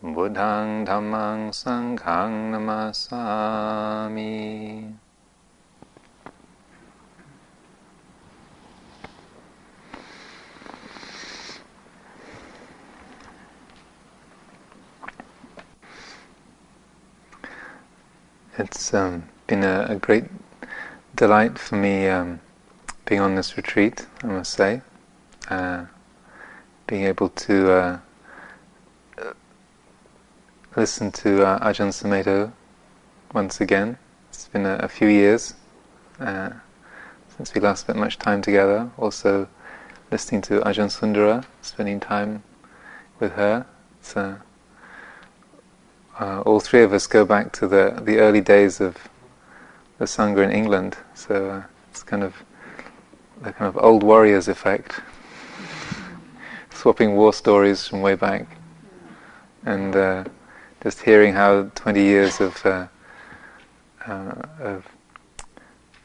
Buddhang Dhammang Sanghang Namasami It's um, been a, a, great delight for me um, being on this retreat, I must say. Uh, being able to uh, listen to uh, Ajahn Sumedho once again. It's been a, a few years uh, since we last spent much time together. Also, listening to Ajahn Sundara, spending time with her. Uh, uh, all three of us go back to the the early days of the sangha in England, so uh, it's kind of the kind of old warriors effect, swapping war stories from way back, and uh, just hearing how 20 years of, uh, uh, of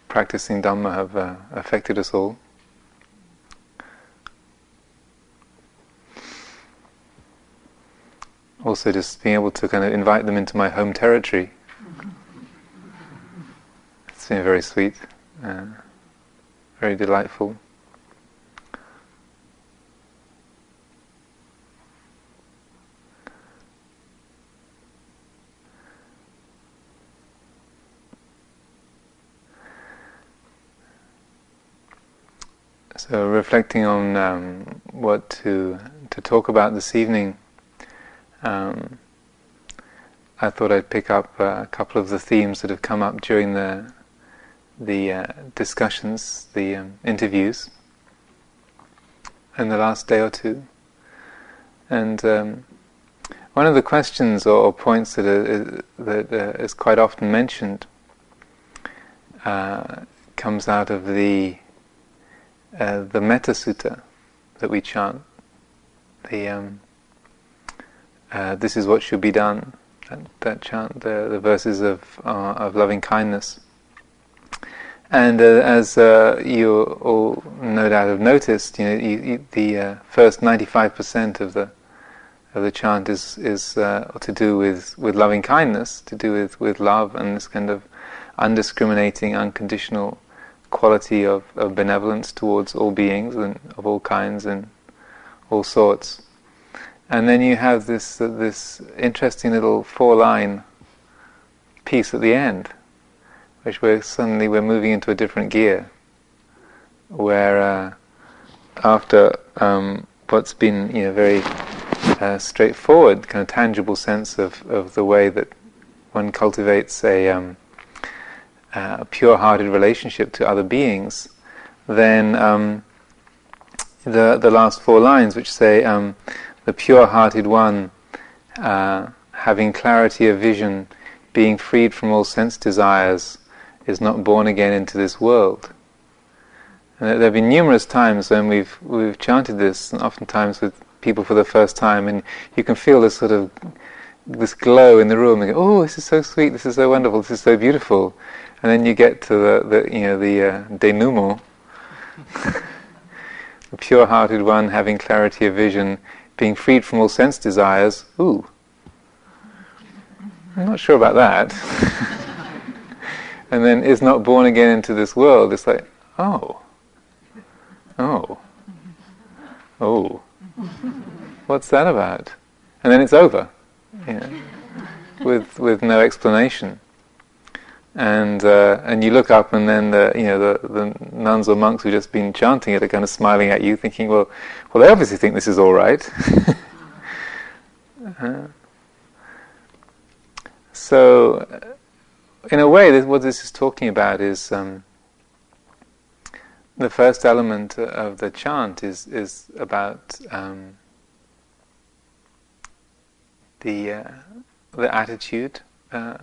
practicing Dhamma have uh, affected us all. Also, just being able to kind of invite them into my home territory. It's been very sweet, uh, very delightful. So, reflecting on um, what to to talk about this evening, um, I thought I'd pick up uh, a couple of the themes that have come up during the the uh, discussions, the um, interviews, in the last day or two. And um, one of the questions or, or points that are, that uh, is quite often mentioned uh, comes out of the uh, the Metta Sutta that we chant, the um, uh, this is what should be done. That, that chant, the, the verses of uh, of loving kindness. And uh, as uh, you all no doubt have noticed, you know, you, you, the first ninety-five percent of the of the chant is is to do with, with loving kindness, to do with, with love and this kind of undiscriminating, unconditional quality of, of benevolence towards all beings and of all kinds and all sorts. And then you have this uh, this interesting little four line piece at the end, which we're suddenly we're moving into a different gear, where uh, after um, what's been you know very uh, straightforward, kind of tangible sense of, of the way that one cultivates a um, uh, a pure-hearted relationship to other beings, then um, the the last four lines, which say um, the pure-hearted one, uh, having clarity of vision, being freed from all sense desires, is not born again into this world. And there have been numerous times when we've we've chanted this, and oftentimes with people for the first time, and you can feel this sort of this glow in the room. Go, "Oh, this is so sweet! This is so wonderful! This is so beautiful!" And then you get to the, the you know the uh, denouement, the pure-hearted one having clarity of vision, being freed from all sense desires. Ooh, I'm not sure about that. and then is not born again into this world. It's like, oh, oh, oh, what's that about? And then it's over, with with no explanation and uh, and you look up, and then the you know the, the nuns or monks who've just been chanting it are kind of smiling at you, thinking, well, well, they obviously think this is all right. uh, so, in a way, this, what this is talking about is um, the first element of the chant is is about um, the uh, the attitude uh,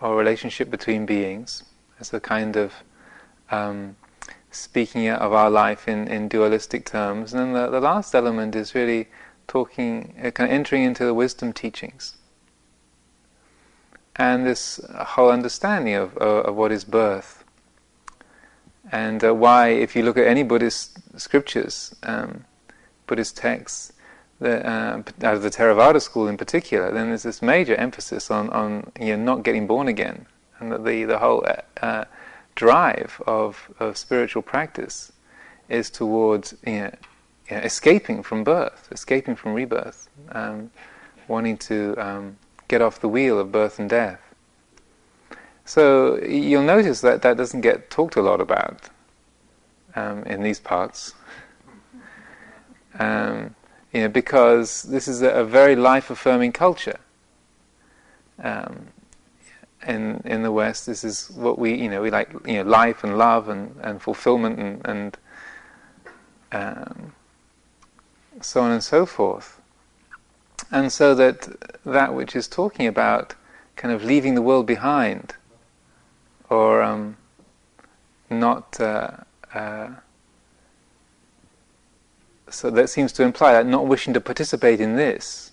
or relationship between beings as a kind of um, speaking of our life in, in dualistic terms. And then the, the last element is really talking, uh, kind of entering into the wisdom teachings. And this whole understanding of, of, what is birth. And uh, why, if you look at any Buddhist scriptures, um, Buddhist texts, the, uh, out of the Theravada school in particular, then there's this major emphasis on, on you know, not getting born again, and that the the whole uh, drive of, of spiritual practice is towards you know, you know, escaping from birth, escaping from rebirth, um, wanting to um, get off the wheel of birth and death. So you'll notice that that doesn't get talked a lot about um, in these parts. You know, because this is a, a very life-affirming culture. Um, in in the West, this is what we you know we like you know life and love and, and fulfillment and, and um, so on and so forth. And so that that which is talking about kind of leaving the world behind, or um, not. Uh, uh, so that seems to imply that not wishing to participate in this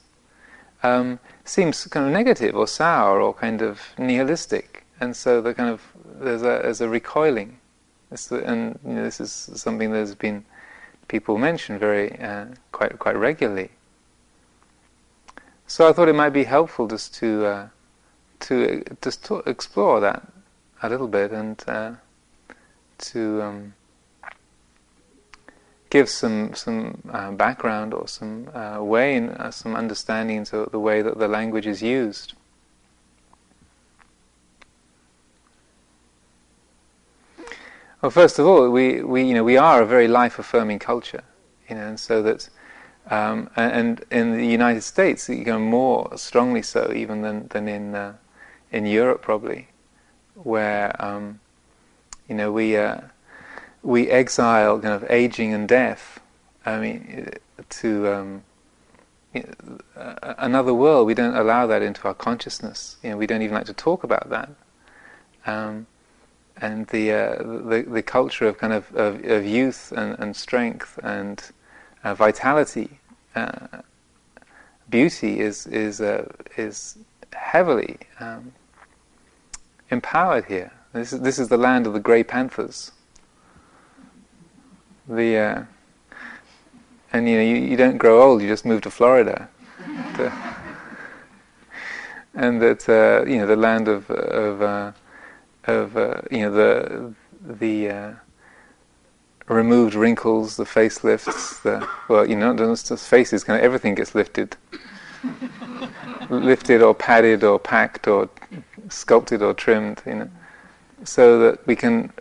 um, seems kind of negative or sour or kind of nihilistic, and so the kind of there's a there's a recoiling, the, and you know, this is something that's been people mention very uh, quite quite regularly. So I thought it might be helpful just to uh, to just to explore that a little bit and uh, to um, give some some uh, background or some uh, way and uh, some understanding to the way that the language is used. Well, first of all, we, we you know we are a very life affirming culture, you know, and so that um, and, in the United States, you know, more strongly so even than than in uh, in Europe probably, where um, you know we uh, we exile kind of aging and death. I mean, to um, another world. We don't allow that into our consciousness. You know, we don't even like to talk about that. Um, and the, uh, the the culture of kind of of, of youth and, and, strength and uh, vitality, uh, beauty is is uh, is heavily um, empowered here. This is this is the land of the grey panthers the uh, and you know you, you don't grow old; you just move to Florida, to, and that uh, you know the land of of uh, of uh, you know the the uh, removed wrinkles, the facelifts, the well, you know, not just faces, kind of everything gets lifted, lifted or padded or packed or sculpted or trimmed, you know, so that we can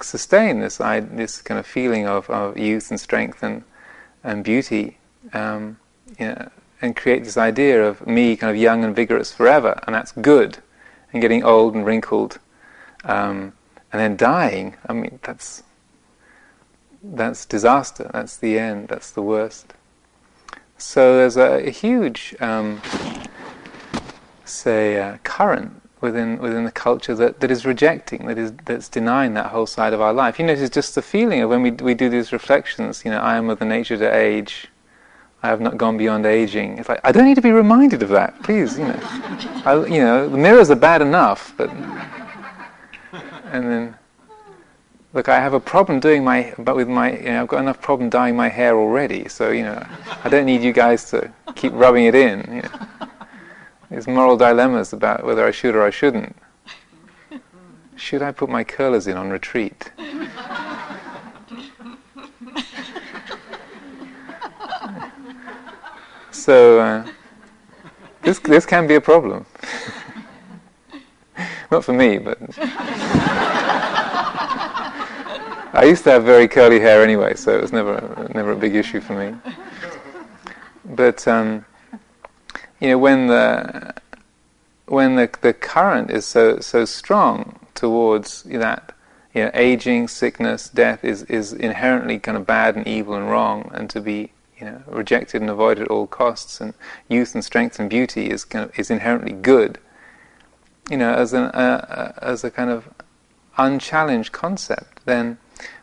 sustain this this kind of feeling of, of youth and strength and and beauty, um, you know, and create this idea of me kind of young and vigorous forever, and that's good, and getting old and wrinkled, um, and then dying. I mean, that's that's disaster. That's the end. That's the worst. So there's a, a huge, um, say, uh, current within within the culture that, that is rejecting, that is that's denying that whole side of our life. You know, it's just the feeling of when we we do these reflections. You know, I am of the nature to age. I have not gone beyond aging. It's like I don't need to be reminded of that, please. You know, I, you know, the mirrors are bad enough, but and then look, I have a problem doing my, but with my, you know, I've got enough problem dyeing my hair already. So you know, I don't need you guys to keep rubbing it in. You know these moral dilemmas about whether I should or I shouldn't. Should I put my curlers in on retreat? so uh, this this can be a problem. Not for me, but I used to have very curly hair anyway, so it was never never a big issue for me. But um, you know, when the when the the current is so so strong towards that, you know, aging, sickness, death is is inherently kind of bad and evil and wrong, and to be you know, rejected and avoided at all costs, and youth and strength and beauty is kind of, is inherently good. You know, as an uh, uh, as a kind of unchallenged concept, then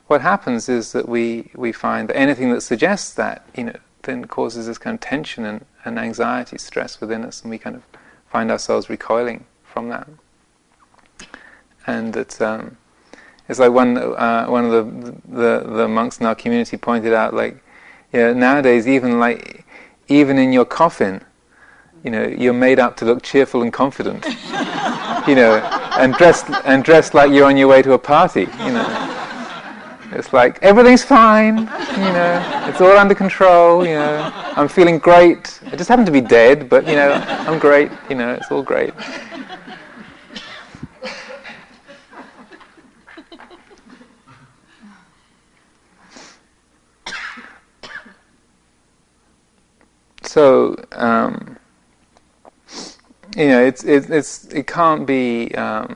what happens is that we we find that anything that suggests that, you know, then causes this kind of tension and, and anxiety, stress within us, and we kind of find ourselves recoiling from that. And it's um, it's like one uh, one of the, the the monks in our community pointed out, like, nowadays even like even in your coffin, you know, you're made up to look cheerful and confident, you know, and dressed and dressed like you're on your way to a party, you know. It's like everything's fine, you know. It's all under control, you know. I'm feeling great. I just happen to be dead, but you know, I'm great. You know, it's all great. So um, you know, it's it, it's it can't be um,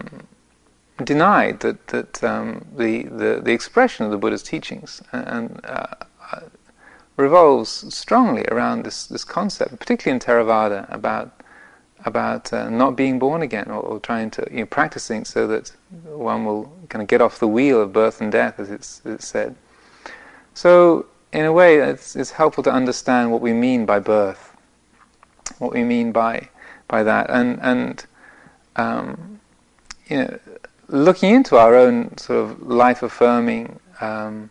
denied that that um, the, the the expression of the Buddha's teachings and uh, uh, revolves strongly around this this concept, particularly in Theravada, about about uh, not being born again or, or, trying to you know practicing so that one will kind of get off the wheel of birth and death, as it's, it's said. So in a way, it's, it's helpful to understand what we mean by birth, what we mean by by that, and and um, you know, looking into our own sort of life affirming um,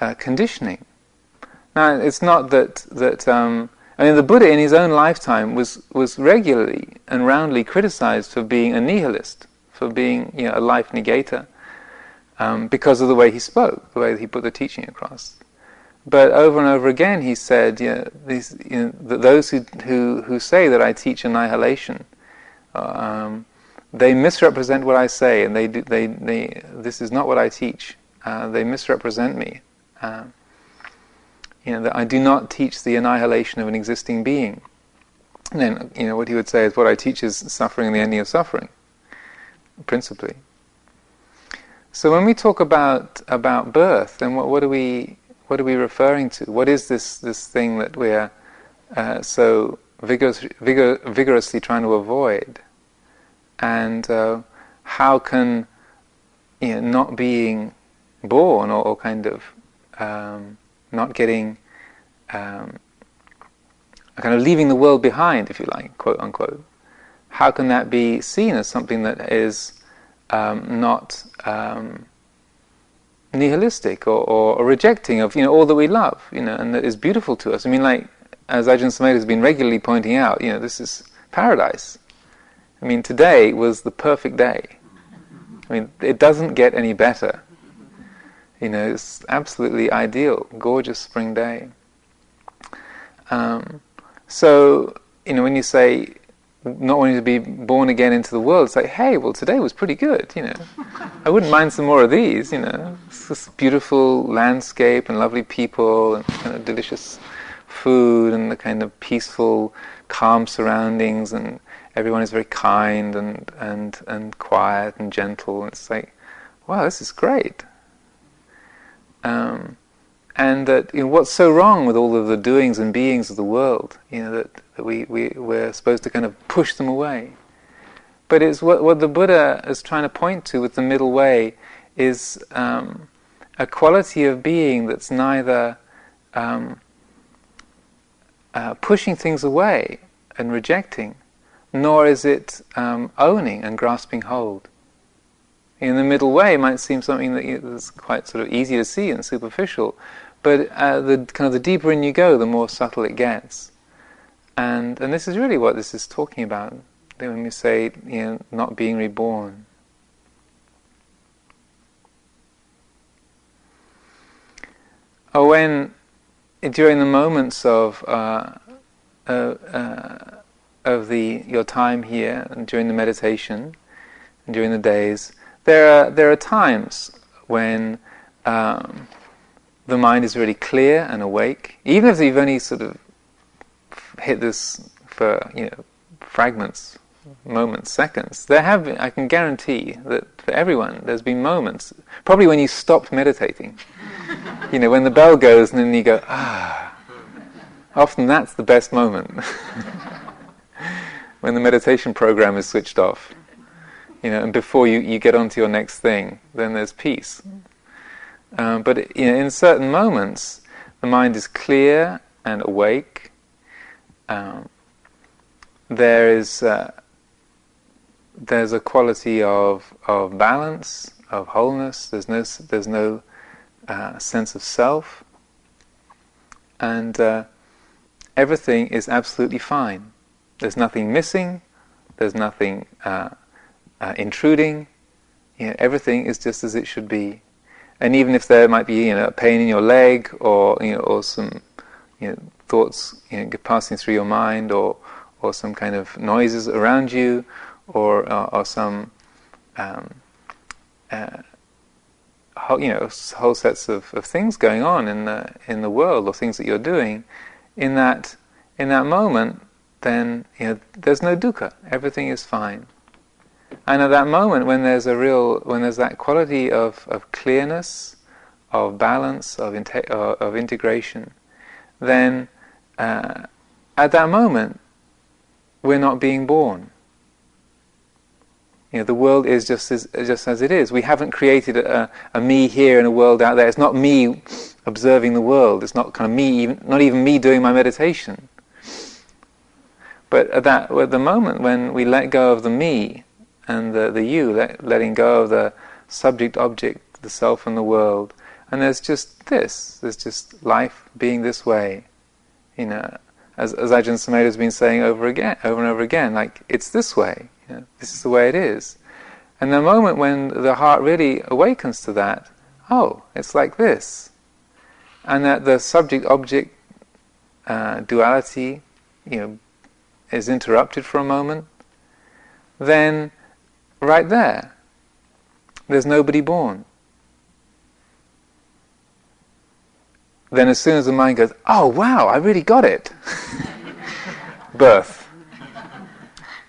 uh, conditioning. Now, it's not that that um, I mean the Buddha in his own lifetime was was regularly and roundly criticized for being a nihilist, for being you know a life negator um, because of the way he spoke, the way he put the teaching across. But over and over again, he said, you know, these, you know, those who, who, who say that I teach annihilation, um, they misrepresent what I say, and they, do, they, they, this is not what I teach. Uh, they misrepresent me. Uh, you know, that I do not teach the annihilation of an existing being. And then, you know, what he would say is, what I teach is suffering and the ending of suffering, principally. So when we talk about about birth, then what, what are we what are we referring to? What is this this thing that we're uh, so vigorous, vigor, vigorously trying to avoid? And uh, how can you know, not being born or, or kind of um, not getting um, kind of leaving the world behind, if you like, quote unquote, how can that be seen as something that is um, not um, nihilistic or, or, or, rejecting of you know all that we love, you know, and that is beautiful to us. I mean, like as Ajahn Sumedho has been regularly pointing out, you know, this is paradise. I mean, today was the perfect day. I mean, it doesn't get any better. You know, it's absolutely ideal, gorgeous spring day. Um, so, you know, when you say not wanting to be born again into the world, like, hey, well, today was pretty good, you know. I wouldn't mind some more of these, you know. It's this beautiful landscape and lovely people and kind of delicious food and the kind of peaceful, calm surroundings and everyone is very kind and, and, and quiet and gentle. It's like, wow, this is great. Um, and that you know, what's so wrong with all of the doings and beings of the world, you know, that, that we, we, we're supposed to kind of push them away. But it's what, what the Buddha is trying to point to with the middle way is um, a quality of being that's neither um, uh, pushing things away and rejecting, nor is it um, owning and grasping hold. In the middle way might seem something that is quite sort of easy to see and superficial, but uh, the kind of the deeper in you go, the more subtle it gets. And and this is really what this is talking about when we say you know not being reborn. Or when during the moments of uh, uh, uh, of the your time here and during the meditation and during the days, there are there are times when um, the mind is really clear and awake, even if you've only sort of hit this for you know fragments, moments, seconds. There have been, I can guarantee that for everyone, there's been moments, probably when you stopped meditating, you know, when the bell goes and then you go, ah. Often that's the best moment. when the meditation program is switched off. You know, and before you, you get on to your next thing, then there's peace. Um, but you know, in certain moments, the mind is clear and awake. Um, there is uh, there's a quality of of balance, of wholeness. There's no there's no uh, sense of self, and uh, everything is absolutely fine. There's nothing missing. There's nothing uh, uh, intruding. You know, everything is just as it should be. And even if there might be you know a pain in your leg or you know or some you know, thoughts you know, passing through your mind or or some kind of noises around you or uh, or some um, uh, whole, you know whole sets of, of things going on in the in the world or things that you're doing in that in that moment then you know there's no dukkha everything is fine and at that moment when there's a real when there's that quality of, of clearness of balance of, inte- uh, of integration then uh, at that moment we're not being born you know, the world is just as, just as it is. We haven't created a, a me here and a world out there. It's not me observing the world. It's not kind of me, even, not even me doing my meditation. But at that, at the moment when we let go of the me and the, the you, let, letting go of the subject, object, the self and the world, and there's just this. There's just life being this way. You know, as, as Ajahn Sumedho has been saying over again, over and over again, like it's this way. You know, this is the way it is. And the moment when the heart really awakens to that, oh, it's like this. And that the subject object uh, duality, you know, is interrupted for a moment, then right there, there's nobody born. Then, as soon as the mind goes, oh wow, I really got it, birth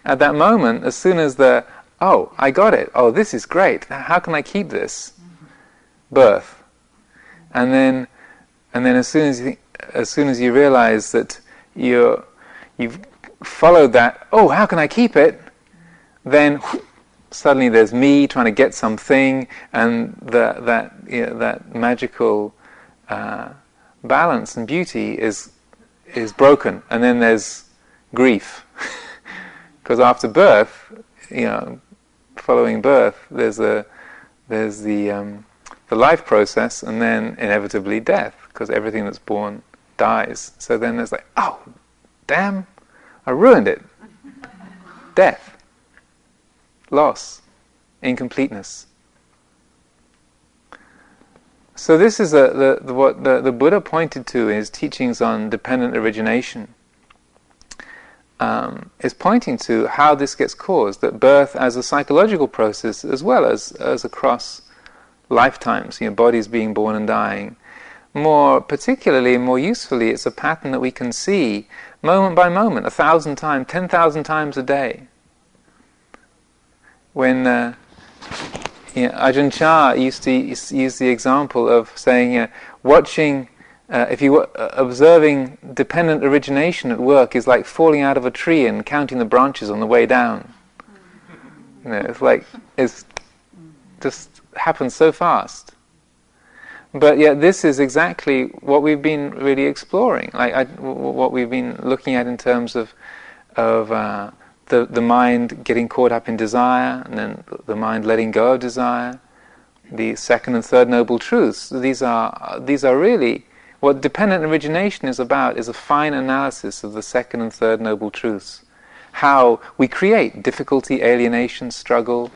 at that moment, as soon as the, oh, I got it, oh, this is great, how can I keep this? Birth. And then, and then as soon as you, as soon as you realize that you're, you've followed that, oh, how can I keep it? Then suddenly there's me trying to get something, and the, that you know, that magical uh, balance and beauty is is broken, and then there's grief. Because after birth, you know, following birth, there's a there's the um, the life process, and then inevitably death, because everything that's born dies. So then there's like, oh, damn, I ruined it. death, loss, incompleteness. So this is a, the, the, what the, the Buddha pointed to in his teachings on dependent origination um, is pointing to how this gets caused, that birth as a psychological process as well as, as across lifetimes, you know, bodies being born and dying. More particularly, more usefully, it's a pattern that we can see moment by moment, a thousand times, ten thousand times a day. When uh, you know, Ajahn Chah used to use the example of saying, watching uh, if you were uh, observing dependent origination at work is like falling out of a tree and counting the branches on the way down. You know, it's like it's just happens so fast. But yet, this is exactly what we've been really exploring. Like I, what we've been looking at in terms of of uh, the the mind getting caught up in desire, and then the mind letting go of desire. The second and third noble truths. These are these are really what dependent origination is about is a fine analysis of the second and third noble truths. How we create difficulty, alienation, struggle,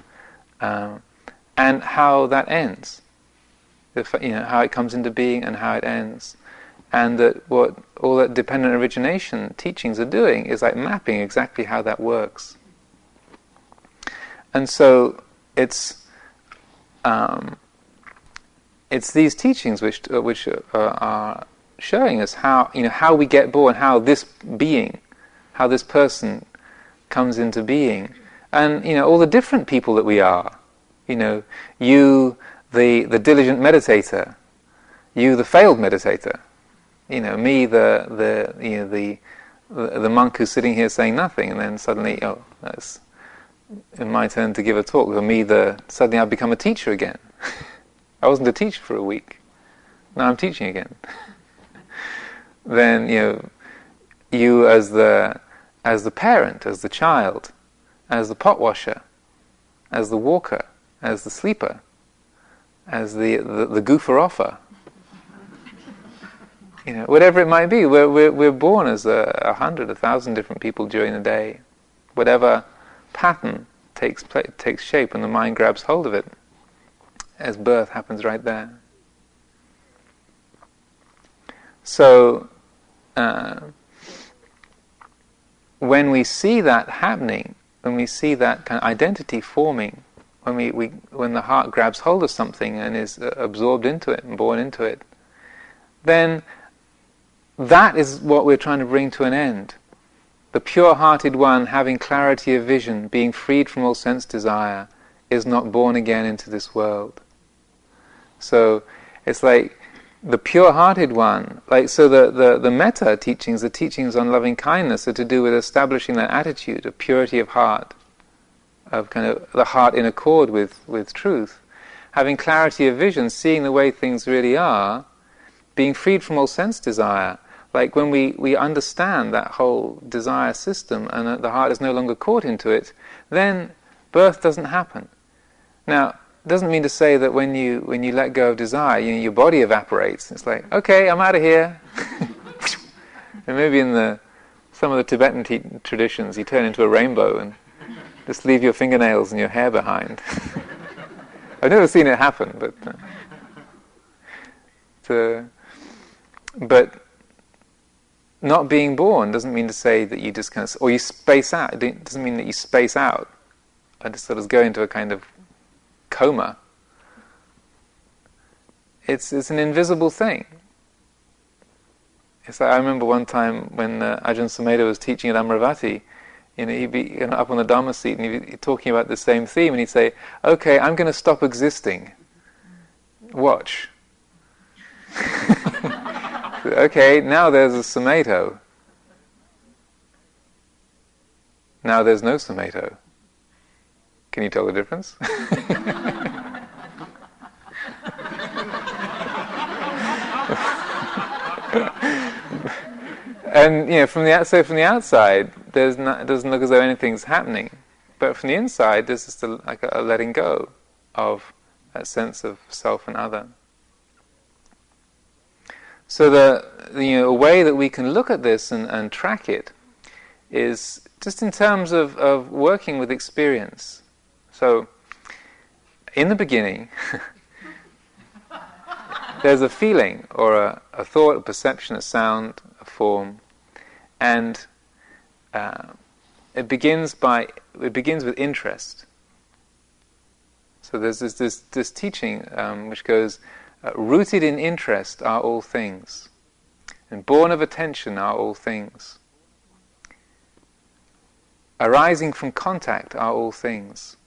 uh, and how that ends. You know, how it comes into being and how it ends. And that what all that dependent origination teachings are doing is like mapping exactly how that works. And so it's um, it's these teachings which uh, which uh, are showing us how you know how we get born, how this being, how this person comes into being, and you know all the different people that we are. You know, you, the the diligent meditator, you, the failed meditator. You know, me, the the you know the the, monk who's sitting here saying nothing, and then suddenly, oh, that's in my turn to give a talk. Or me, the suddenly I've become a teacher again. I wasn't a teacher for a week. Now I'm teaching again. then you know, you as the as the parent, as the child, as the pot washer, as the walker, as the sleeper, as the the, the goofer offer. You know, whatever it might be, we're, we're, we're born as a, a hundred, a thousand different people during the day. Whatever pattern takes, takes shape and the mind grabs hold of it, as birth happens right there. So, uh, when we see that happening, when we see that kind of identity forming, when we, we when the heart grabs hold of something and is uh, absorbed into it and born into it, then that is what we're trying to bring to an end. The pure-hearted one, having clarity of vision, being freed from all sense desire, is not born again into this world. So it's like the pure-hearted one, like so the, the, the metta teachings, the teachings on loving kindness are to do with establishing that attitude of purity of heart, of kind of the heart in accord with, with truth. Having clarity of vision, seeing the way things really are, being freed from all sense desire, like when we, we understand that whole desire system and the heart is no longer caught into it, then birth doesn't happen. Now, it doesn't mean to say that when you when you let go of desire, you your body evaporates. It's like, okay, I'm out of here. and maybe in the some of the Tibetan te- traditions, you turn into a rainbow and just leave your fingernails and your hair behind. I've never seen it happen, but uh, but not being born doesn't mean to say that you just kind of, or you space out. It doesn't mean that you space out and just sort of go into a kind of coma. It's it's an invisible thing. It's like I remember one time when uh, Ajahn Sumedho was teaching at Amaravati, you know, he'd be you know, up on the Dharma seat and he'd be talking about the same theme, and he'd say, "Okay, I'm going to stop existing. Watch." okay, now there's a Sumedho. Now there's no Sumedho. Can you tell the difference? and you know, from the so from the outside, there's not, it doesn't look as though anything's happening, but from the inside, there's just a, like a, letting go of that sense of self and other. So the you know, way that we can look at this and, and track it is just in terms of, of working with experience. So in the beginning, there's a feeling or a, a, thought, a perception, a sound, a form, and uh, it begins by it begins with interest. So there's this this, this teaching um, which goes uh, rooted in interest are all things, and born of attention are all things. Arising from contact are all things.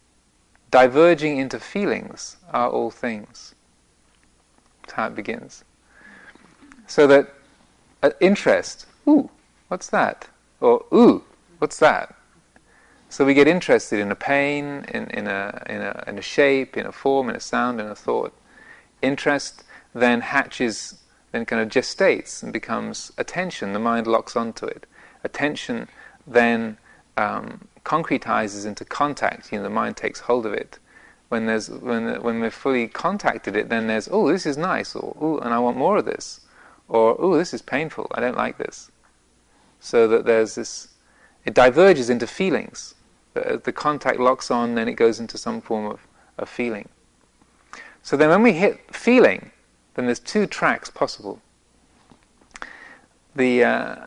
Diverging into feelings are all things. That's how it begins. So that uh, interest, ooh, what's that? Or ooh, what's that? So we get interested in a pain, in, in, a, in, a, in a shape, in a form, in a sound, in a thought interest then hatches, then kind of gestates and becomes attention. The mind locks onto it. Attention then um, concretizes into contact. You know, the mind takes hold of it. When there's when when we're fully contacted it, then there's oh this is nice, or oh and I want more of this, or oh this is painful. I don't like this. So that there's this, it diverges into feelings. The, the contact locks on, then it goes into some form of, of feeling. So then when we hit feeling, then there's two tracks possible. The, uh,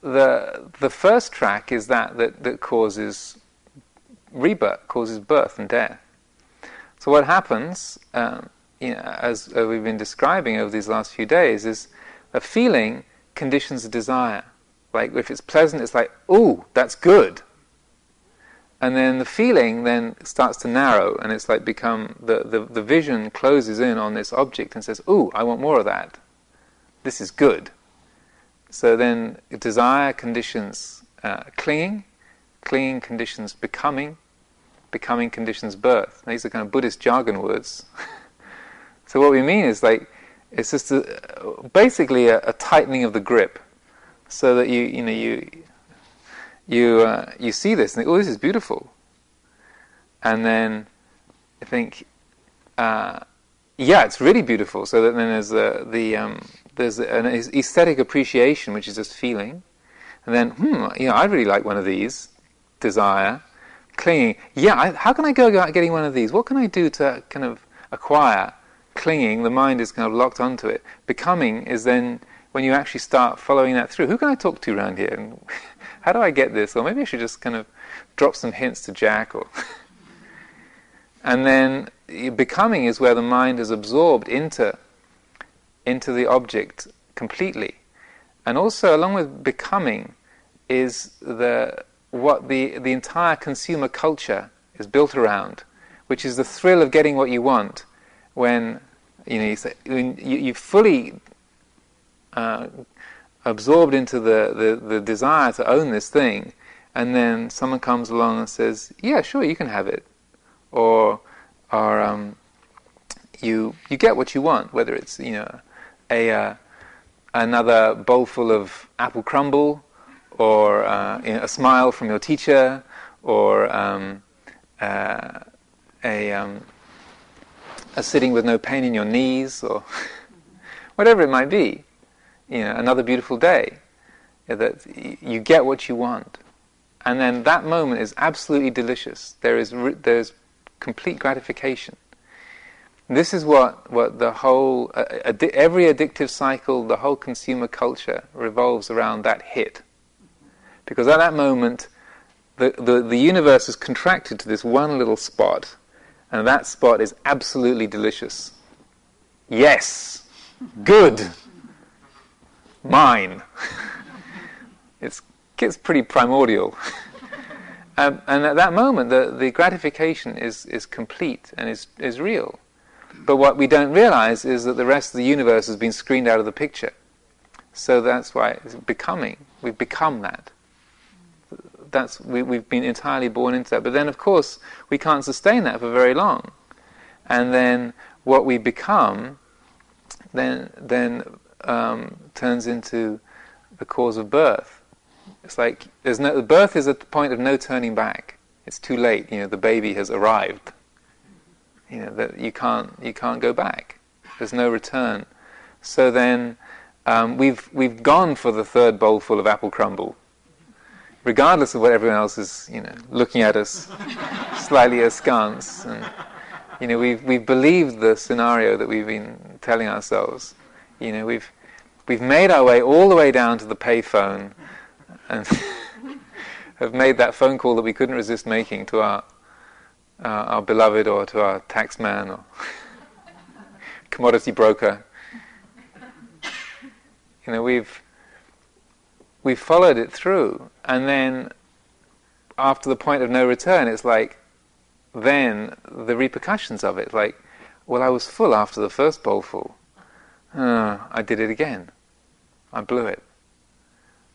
the, the first track is that, that that causes rebirth, causes birth and death. So what happens, um, you know, as we've been describing over these last few days, is a feeling conditions a desire. Like if it's pleasant, it's like, ooh, that's good. and then the feeling then starts to narrow, and it's like become the, the, the vision closes in on this object and says, "Ooh, I want more of that. This is good." So then, desire conditions uh, clinging, clinging conditions becoming, becoming conditions birth. These are kind of Buddhist jargon words. so what we mean is like it's just a, basically a, a tightening of the grip, so that you you know you you uh, you see this and think, oh, this is beautiful, and then I think, uh, yeah, it's really beautiful. So that then there's uh, the um, there's an aesthetic appreciation, which is just feeling, and then hmm, you know, I really like one of these, desire, clinging. Yeah, I, how can I go about getting one of these? What can I do to kind of acquire? Clinging, the mind is kind of locked onto it. Becoming is then when you actually start following that through. Who can I talk to around here? And how do I get this? Or maybe I should just kind of drop some hints to Jack. Or and then becoming is where the mind is absorbed into into the object completely. And also, along with becoming, is the what the the entire consumer culture is built around, which is the thrill of getting what you want. When you know you, say, you, you fully uh, absorbed into the, the, the desire to own this thing, and then someone comes along and says, "Yeah, sure, you can have it," or, or um, you you get what you want, whether it's you know a uh, another bowl full of apple crumble, or uh, you know, a smile from your teacher, or um, uh, a a sitting with no pain in your knees, or whatever it might be you know, another beautiful day. That you get what you want, and then that moment is absolutely delicious. There is there's complete gratification. This is what, what the whole uh, addi- every addictive cycle, the whole consumer culture revolves around that hit, because at that moment, the, the, the universe is contracted to this one little spot, and that spot is absolutely delicious. Yes, good mine. it's, it's pretty primordial. um, and at that moment, the, the gratification is, is complete and is, is real. But what we don't realize is that the rest of the universe has been screened out of the picture. So that's why it's becoming. We've become that. That's, we, we've been entirely born into that. But then, of course, we can't sustain that for very long. And then what we become, then, then um, turns into the cause of birth. It's like there's no birth is at the point of no turning back. It's too late. You know, the baby has arrived. You know that you can't you can't go back. There's no return. So then um, we've we've gone for the third bowl full of apple crumble, regardless of what everyone else is you know looking at us slightly askance. And you know we've we've believed the scenario that we've been telling ourselves you know, we've we've made our way all the way down to the payphone and have made that phone call that we couldn't resist making to our uh, our beloved or to our taxman or commodity broker. You know, we've we've followed it through, and then after the point of no return, it's like then the repercussions of it. Like, well, I was full after the first bowlful uh, I did it again. I blew it.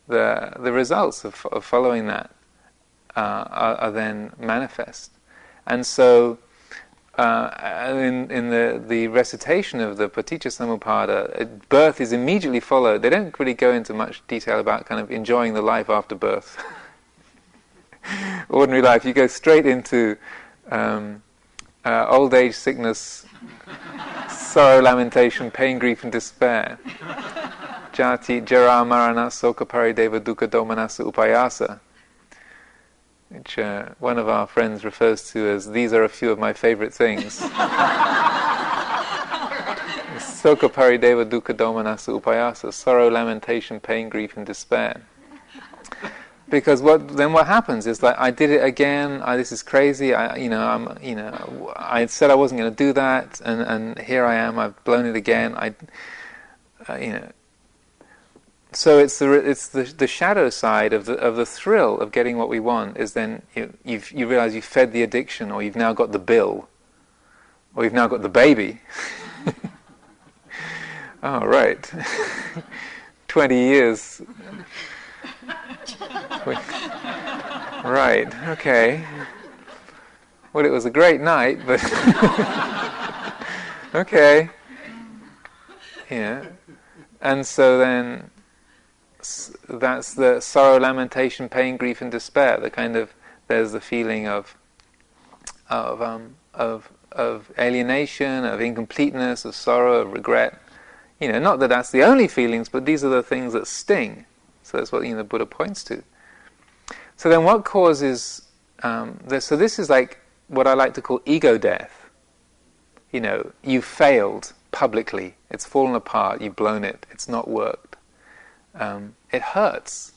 The, the results of, of following that uh, are, are, then manifest. And so, uh, in, in the, the recitation of the Paticca Samuppada, birth is immediately followed. They don't really go into much detail about kind of enjoying the life after birth. Ordinary life, you go straight into um, uh, old age, sickness, sorrow, lamentation, pain, grief, and despair. Jati, Jara, Marana, Soka, Parideva, Dukkha, Domanassa, Upayasa. Which uh, one of our friends refers to as these are a few of my favorite things. Soka, Parideva, Dukkha, Domanassa, Upayasa. Sorrow, lamentation, pain, grief, and despair because what then what happens is like I did it again. I, this is crazy. I you know I'm you know I said I wasn't going to do that, and and here I am. I've blown it again. I uh, you know so it's the it's the, the shadow side of the of the thrill of getting what we want is then you you've, you realize you've fed the addiction or you've now got the bill or you've now got the baby. oh right, twenty years. Right. Okay. Well, it was a great night, but okay. Yeah. And so then that's the sorrow, lamentation, pain, grief, and despair. The kind of there's the feeling of of um, of of alienation, of incompleteness, of sorrow, of regret. You know, not that that's the only feelings, but these are the things that sting. So that's what you know, the Buddha points to. So then, what causes? Um, this, so this is like what I like to call ego death. You know, you failed publicly. It's fallen apart. You've blown it. It's not worked. Um, it hurts.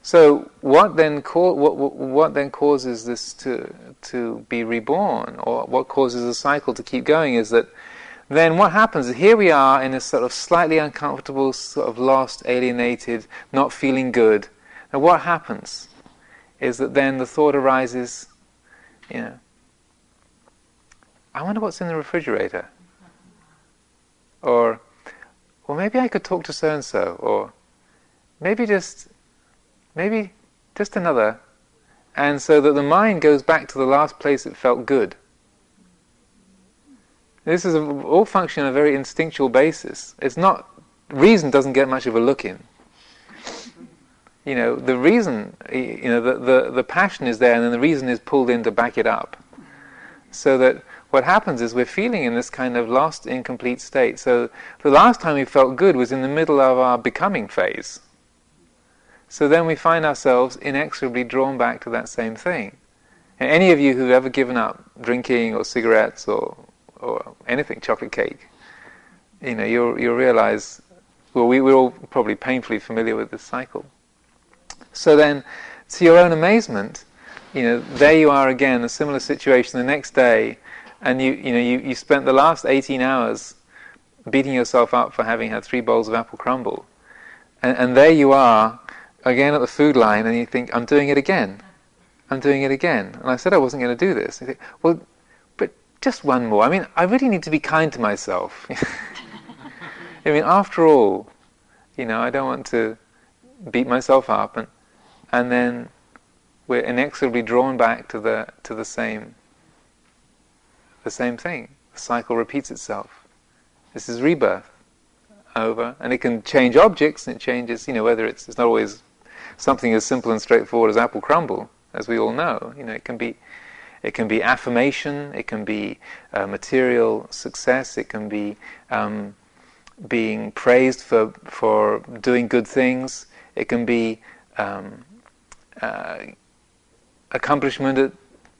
So what then co- what, what, what, then causes this to to be reborn, or what causes the cycle to keep going, is that then what happens is here we are in a sort of slightly uncomfortable, sort of lost, alienated, not feeling good. And what happens is that then the thought arises, you know, I wonder what's in the refrigerator. Or, well, maybe I could talk to so and so, or maybe just, maybe just another. And so that the mind goes back to the last place it felt good. This is a, all function on a very instinctual basis. It's not, reason doesn't get much of a look in. You know, the reason, you know, the, the, the passion is there and then the reason is pulled in to back it up. So that what happens is we're feeling in this kind of lost, incomplete state. So the last time we felt good was in the middle of our becoming phase. So then we find ourselves inexorably drawn back to that same thing. And any of you who've ever given up drinking or cigarettes or, or anything, chocolate cake, you know, you'll, you'll realize, well, we, we're all probably painfully familiar with this cycle. So then, to your own amazement, you know, there you are again, a similar situation the next day, and you you know you, you spent the last 18 hours beating yourself up for having had three bowls of apple crumble, and, and there you are again at the food line, and you think I'm doing it again, I'm doing it again, and I said I wasn't going to do this. think, well, just one more. I mean, I really need to be kind to myself. I mean, after all, you know, I don't want to beat myself up, and and then we're inexorably drawn back to the to the same the same thing. The cycle repeats itself. This is rebirth over, and it can change objects, and it changes, you know, whether it's, it's not always something as simple and straightforward as apple crumble, as we all know. You know, it can be, it can be affirmation, it can be uh, material success, it can be um, being praised for for doing good things, it can be um, uh, accomplishment at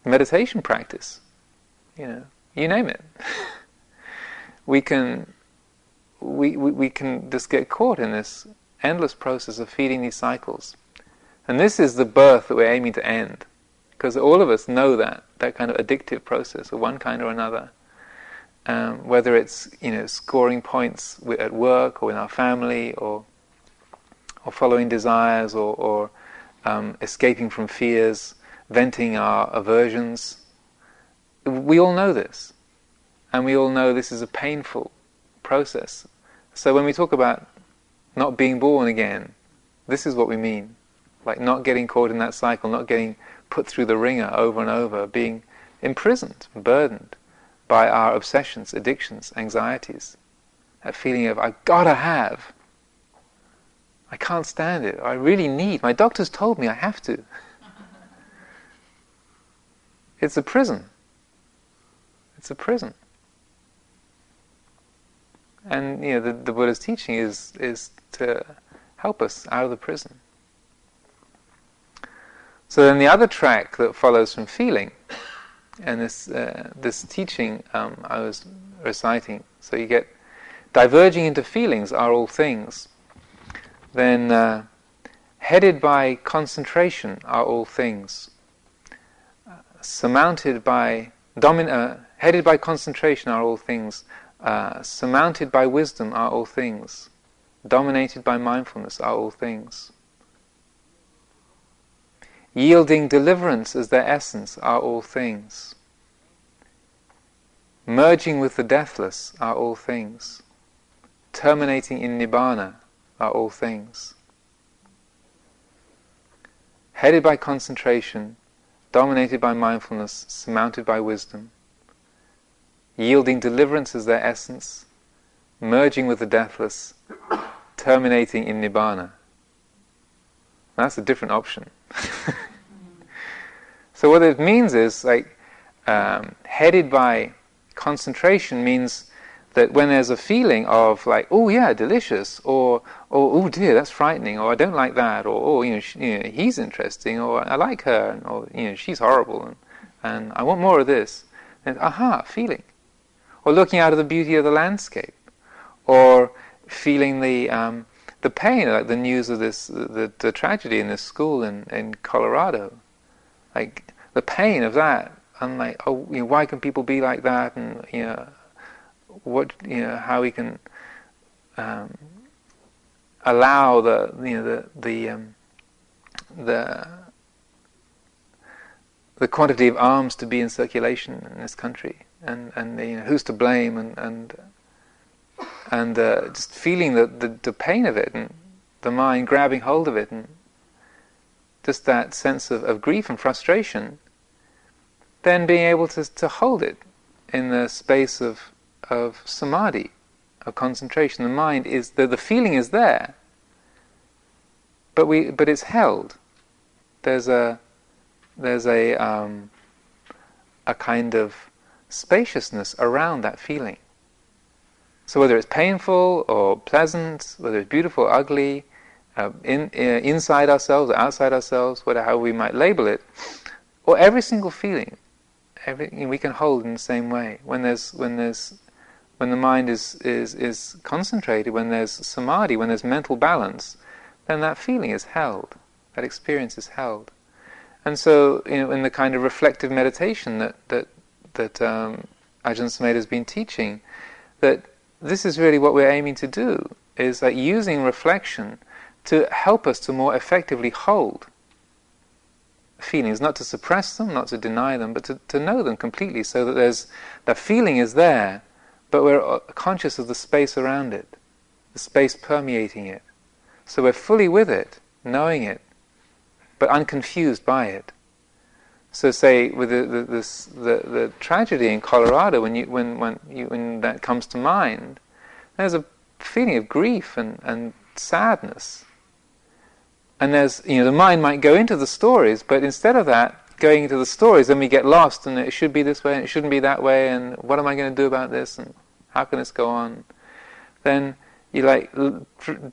meditation practice. You know, you name it. we can we, we, we can just get caught in this endless process of feeding these cycles. And this is the birth that we're aiming to end. Because all of us know that, that kind of addictive process of one kind or another. Um, whether it's you know scoring points at work or in our family or or following desires or, or um, escaping from fears, venting our aversions, we all know this. And we all know this is a painful process. So when we talk about not being born again, this is what we mean. Like not getting caught in that cycle, not getting put through the ringer over and over, being imprisoned, burdened by our obsessions, addictions, anxieties. That feeling of, I've got to have. I can't stand it. I really need. My doctor's told me I have to. it's a prison. It's a prison. And you know, the, the Buddha's teaching is is to help us out of the prison. So then the other track that follows from feeling, and this uh, this teaching um, I was reciting. So you get diverging into feelings are all things. Then uh, headed by concentration are all things. Uh, surmounted by domin- uh, Headed by concentration are all things. Uh, surmounted by wisdom are all things. dominated by mindfulness, are all things. Yielding deliverance as their essence are all things. Merging with the deathless are all things. Terminating in Nibbana are all things. Headed by concentration, dominated by mindfulness, surmounted by wisdom, yielding deliverance as their essence, merging with the deathless, terminating in Nibbana. That's a different option. so what it means is like um, headed by concentration means that when there's a feeling of like oh yeah delicious or or oh dear that's frightening or I don't like that or oh you know, she, you know he's interesting or I like her or you know she's horrible and, and I want more of this. Aha feeling. Or looking out of the beauty of the landscape. Or feeling the um, the pain, like the news of this, the, the tragedy in this school in, in Colorado, like the pain of that, and like, oh, you know, why can people be like that, and you know, what, you know, how we can um, allow the, you know, the the um, the the quantity of arms to be in circulation in this country, and and you know, who's to blame, and and and uh, just feeling the, the, the pain of it and the mind grabbing hold of it and just that sense of, of grief and frustration, then being able to, to hold it in the space of, of samadhi, of concentration. The mind is, the, the feeling is there, but, we, but it's held. There's a, there's a, um, a kind of spaciousness around that feeling. So whether it's painful or pleasant, whether it's beautiful or ugly, uh, in, uh, inside ourselves or outside ourselves, whatever how we might label it, or every single feeling, every, you know, we can hold in the same way. When there's when there's when the mind is, is is concentrated, when there's samadhi, when there's mental balance, then that feeling is held, that experience is held. And so, you know, in the kind of reflective meditation that that that um, Ajahn Sumedho has been teaching, that this is really what we're aiming to do, is like using reflection to help us to more effectively hold feelings, not to suppress them, not to deny them, but to, to know them completely so that there's the feeling is there, but we're uh, conscious of the space around it, the space permeating it. So we're fully with it, knowing it, but unconfused by it. So, say with the the, this, the, the tragedy in Colorado, when you when when you, when that comes to mind, there's a feeling of grief and, and sadness. And there's you know the mind might go into the stories, but instead of that, going into the stories, then we get lost, and it should be this way, and it shouldn't be that way, and what am I going to do about this, and how can this go on? Then you like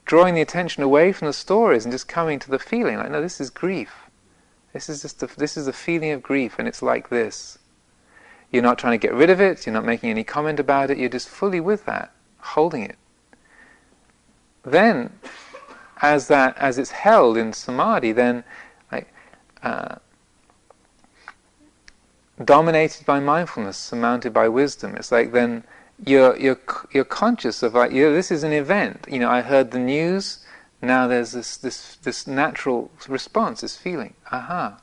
drawing the attention away from the stories and just coming to the feeling, like no, this is grief this is just a, this is a feeling of grief, and it's like this. You're not trying to get rid of it. You're not making any comment about it. You're just fully with that, holding it. Then, as that as it's held in samadhi, then like uh, dominated by mindfulness, surmounted by wisdom. It's like then you're you're you're conscious of like this is an event. You know, I heard the news. Now there's this, this, this natural response, this feeling. Aha.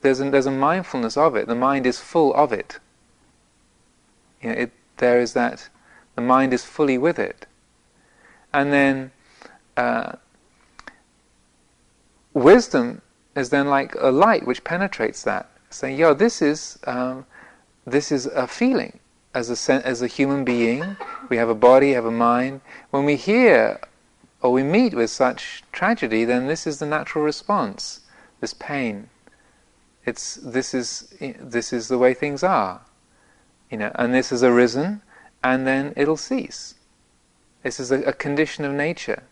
There's a, there's a mindfulness of it. The mind is full of it. You know, it. There is that, the mind is fully with it. And then uh, wisdom is then like a light which penetrates that, saying, "Yo, this is um, this is a feeling. As a as a human being, we have a body, have a mind. When we hear or we meet with such tragedy, then this is the natural response, this pain. It's, this, is, this is the way things are. You know, and this has arisen, and then it'll cease. This is a, a condition of nature.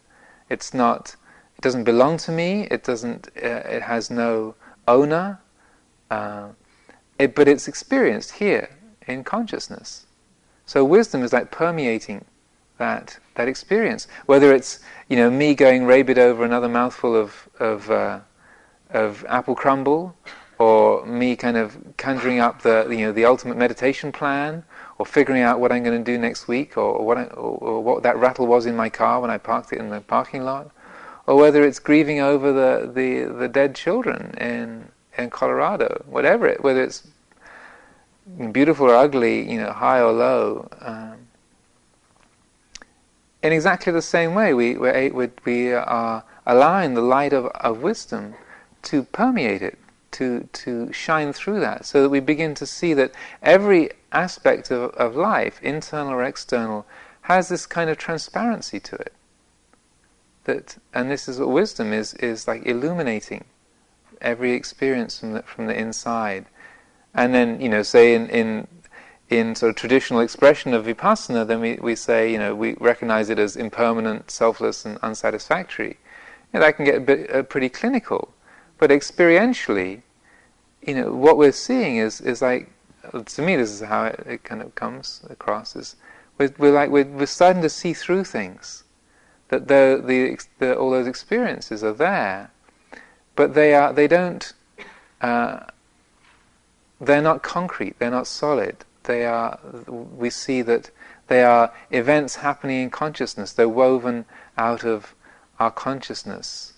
It's not, it doesn't belong to me, it doesn't, uh, it has no owner, uh, it, but it's experienced here in consciousness. So wisdom is like permeating that that experience. Whether it's you know me going rabid over another mouthful of of, uh, of apple crumble, or me kind of conjuring up the you know the ultimate meditation plan, or figuring out what I'm going to do next week, or, or what I, or, or what that rattle was in my car when I parked it in the parking lot, or whether it's grieving over the, the, the dead children in in Colorado, whatever it, whether it's beautiful or ugly, you know, high or low. Um, in exactly the same way, we we we are allowing the light of, of wisdom to permeate it, to to shine through that, so that we begin to see that every aspect of, of life, internal or external, has this kind of transparency to it. That and this is what wisdom is is like illuminating every experience from the, from the inside, and then you know say in in in sort of traditional expression of vipassana, then we, we say, you know, we recognize it as impermanent, selfless, and unsatisfactory. Know, that can get a bit uh, pretty clinical, but experientially, you know, what we're seeing is is like, to me, this is how it, it kind of comes across. Is we're, we're like we're, we're starting to see through things, that the, the, the all those experiences are there, but they are they don't. Uh, they're not concrete. They're not solid they are, we see that they are events happening in consciousness. They're woven out of our consciousness.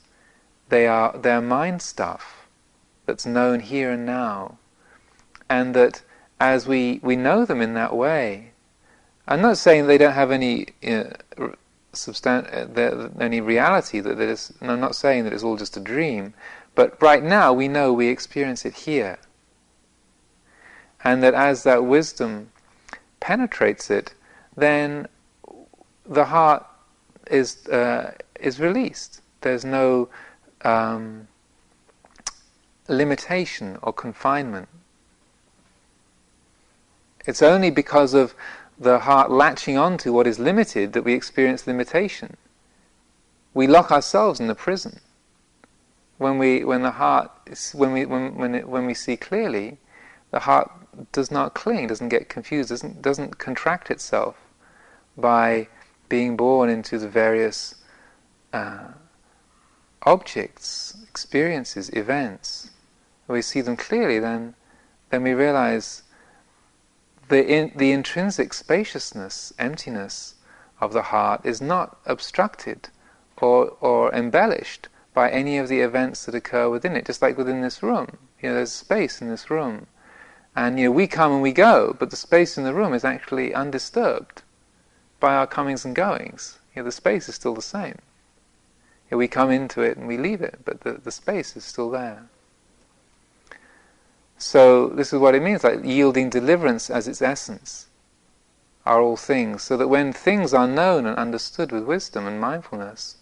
They are, they're mind stuff that's known here and now. And that as we, we know them in that way, I'm not saying they don't have any uh, substan- uh, any reality. That there is, I'm not saying that it's all just a dream. But right now, we know we experience it here and that as that wisdom penetrates it, then the heart is uh, is released. There's no um, limitation or confinement. It's only because of the heart latching onto what is limited that we experience limitation. We lock ourselves in the prison. When we, when the heart, is, when we, when, when, it, when we see clearly, the heart does not cling, doesn't get confused, doesn't, doesn't contract itself by being born into the various uh, objects, experiences, events. we see them clearly, then, then we realize the, in, the intrinsic spaciousness, emptiness of the heart is not obstructed or, or embellished by any of the events that occur within it, just like within this room. You know, there's space in this room and you know, we come and we go, but the space in the room is actually undisturbed by our comings and goings. You know, the space is still the same. You know, we come into it and we leave it, but the, the space is still there. So this is what it means, like yielding deliverance as its essence are all things, so that when things are known and understood with wisdom and mindfulness,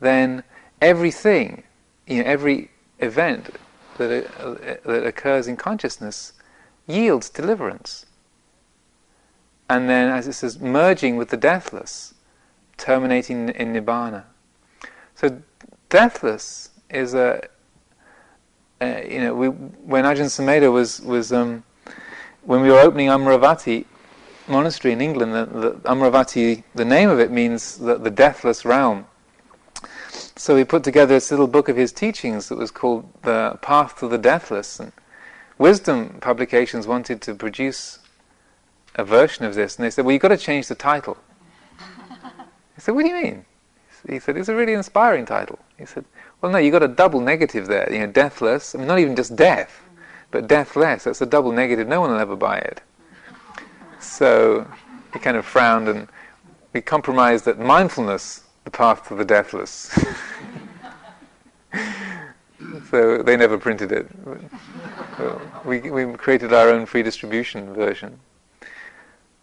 then everything, you know, every event that, uh, that occurs in consciousness yields deliverance. And then, as it says, merging with the deathless, terminating in nibbana. So, deathless is a, you know, we, when Ajahn Sumedho was was um, when we were opening Amaravati monastery in England, the, the Amaravati, the name of it means the, the deathless realm. So we put together this little book of his teachings that was called The Path to the Deathless. And Wisdom publications wanted to produce a version of this, and they said, "Well, you've got to change the title." I said, "What do you mean?" He said, "It's a really inspiring title." He said, "Well, no, you've got a double negative there. You know, deathless. I mean, not even just death, but deathless. That's a double negative. No one will ever buy it." So he kind of frowned, and we compromised that mindfulness, the path to the deathless. so they never printed it. we, we created our own free distribution version.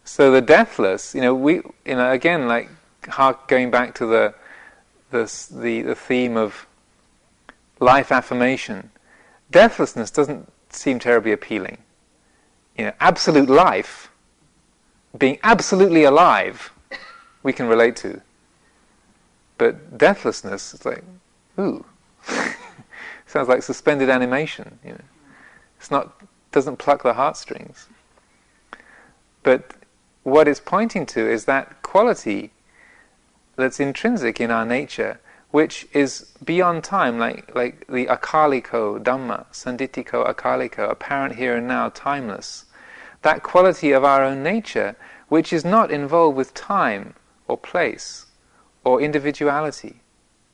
So the deathless, you know, we, you know, again, like going back to the, the, the, the theme of life affirmation, deathlessness doesn't seem terribly appealing. You know, absolute life, being absolutely alive, we can relate to. But deathlessness, it's like, ooh. Sounds like suspended animation. You know. It's not doesn't pluck the heartstrings. But what it's pointing to is that quality that's intrinsic in our nature, which is beyond time, like, like the akaliko Dhamma, sanditiko akaliko, apparent here and now, timeless. That quality of our own nature, which is not involved with time or place or individuality,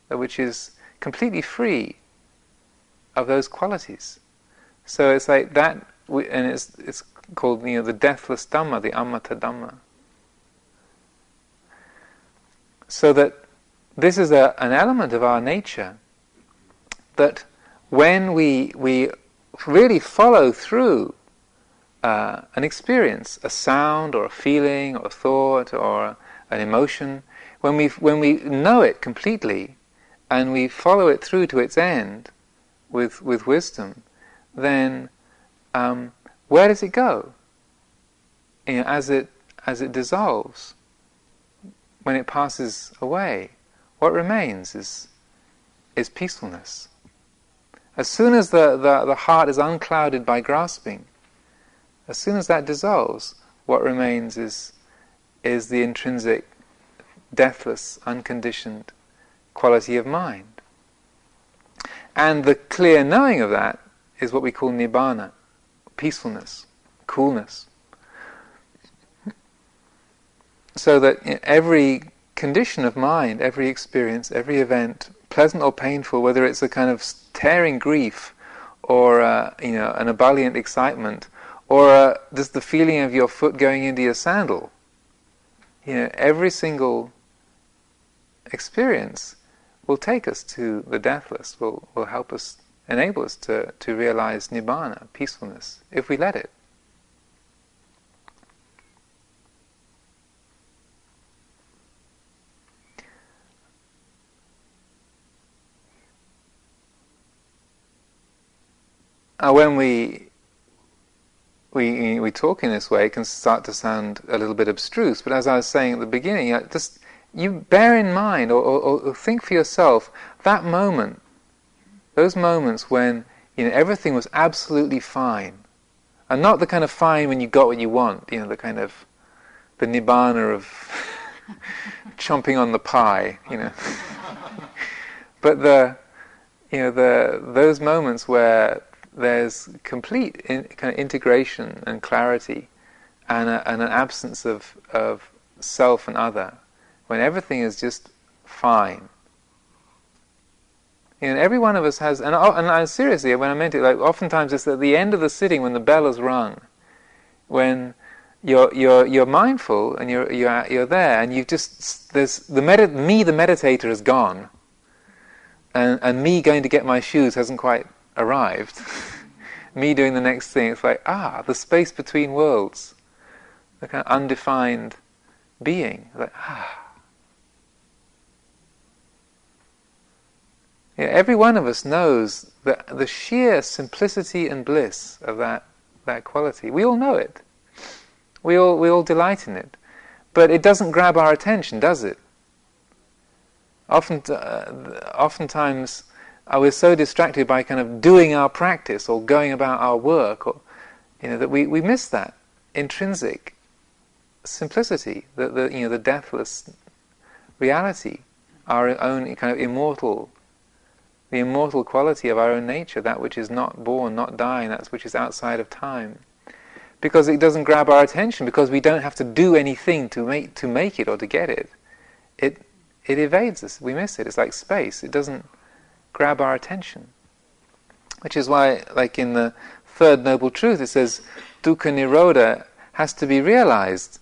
which is completely free of those qualities. So it's like that, and it's, it's called you know, the deathless Dhamma, the Amata Dhamma. So that this is a, an element of our nature that when we, we really follow through uh, an experience, a sound or a feeling or a thought or an emotion, when we, when we know it completely and we follow it through to its end with, with wisdom, then um, where does it go? You know, as it as it dissolves, when it passes away, what remains is, is peacefulness. As soon as the, the, the heart is unclouded by grasping, as soon as that dissolves, what remains is, is the intrinsic, deathless, unconditioned quality of mind. And the clear knowing of that is what we call nibbana, peacefulness, coolness. So that every condition of mind, every experience, every event, pleasant or painful, whether it's a kind of tearing grief or uh, you know an ebullient excitement, or uh, just the feeling of your foot going into your sandal. You know, every single experience will take us to the deathless, will, will help us, enable us to, to realize nibbana, peacefulness, if we let it. Uh, when we we we talk in this way, it can start to sound a little bit abstruse. But as I was saying at the beginning, just you bear in mind or, or, or think for yourself that moment, those moments when you know everything was absolutely fine, and not the kind of fine when you got what you want. You know, the kind of the nibbana of chomping on the pie. You know, but the you know the those moments where there's complete in, kind of integration and clarity and, a, and an absence of, of self and other, when everything is just fine. You know, every one of us has, and, and I, seriously, when I meant it, like oftentimes it's at the end of the sitting when the bell is rung, when you're you're you're mindful and you're you're you're there, and you just there's the medit- me the meditator is gone, and and me going to get my shoes hasn't quite arrived, me doing the next thing, it's like, ah, the space between worlds, the kind of undefined being. Like, ah. Yeah, every one of us knows the, the sheer simplicity and bliss of that, that quality. We all know it. We all, we all delight in it. But it doesn't grab our attention, does it? Often, uh, oftentimes, are we so distracted by kind of doing our practice or going about our work, or you know, that we, we miss that intrinsic simplicity, the, the you know the deathless reality, our own kind of immortal, the immortal quality of our own nature, that which is not born, not dying, that which is outside of time. Because it doesn't grab our attention, because we don't have to do anything to make to make it or to get it. It it evades us. We miss it. It's like space. It doesn't grab our attention. Which is why, like in the third noble truth, it says dukkha nirodha has to be realized.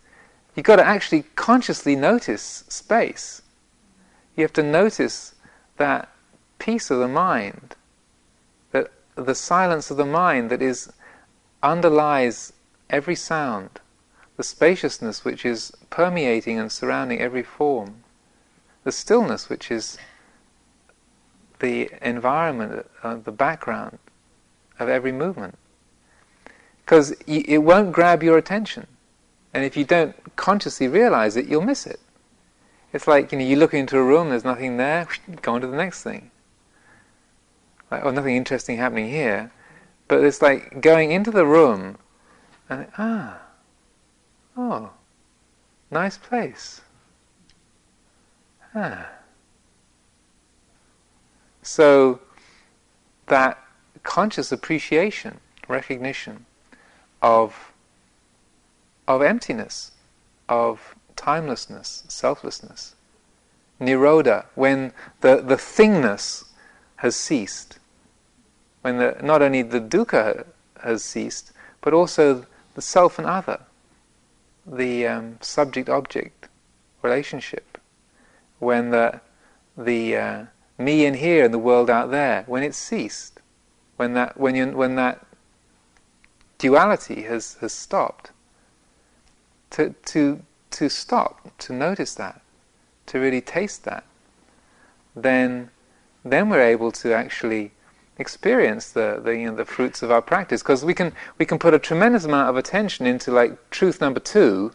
You've got to actually consciously notice space. You have to notice that peace of the mind, that the silence of the mind that is underlies every sound, the spaciousness which is permeating and surrounding every form, the stillness which is the environment, uh, the background of every movement. Because y- it won't grab your attention. And if you don't consciously realize it, you'll miss it. It's like, you know, you look into a room, there's nothing there, go on to the next thing. Like, oh, nothing interesting happening here. But it's like going into the room and, ah, oh, nice place. Ah So that conscious appreciation, recognition of of emptiness, of timelessness, selflessness, nirodha, when the, the thingness has ceased, when the, not only the dukkha has ceased, but also the self and other, the um, subject-object relationship, when the the uh, me in here and the world out there, when it's ceased, when that when you when that duality has has stopped, to to to stop, to notice that, to really taste that, then then we're able to actually experience the, the, you know, the fruits of our practice because we can we can put a tremendous amount of attention into like truth number two,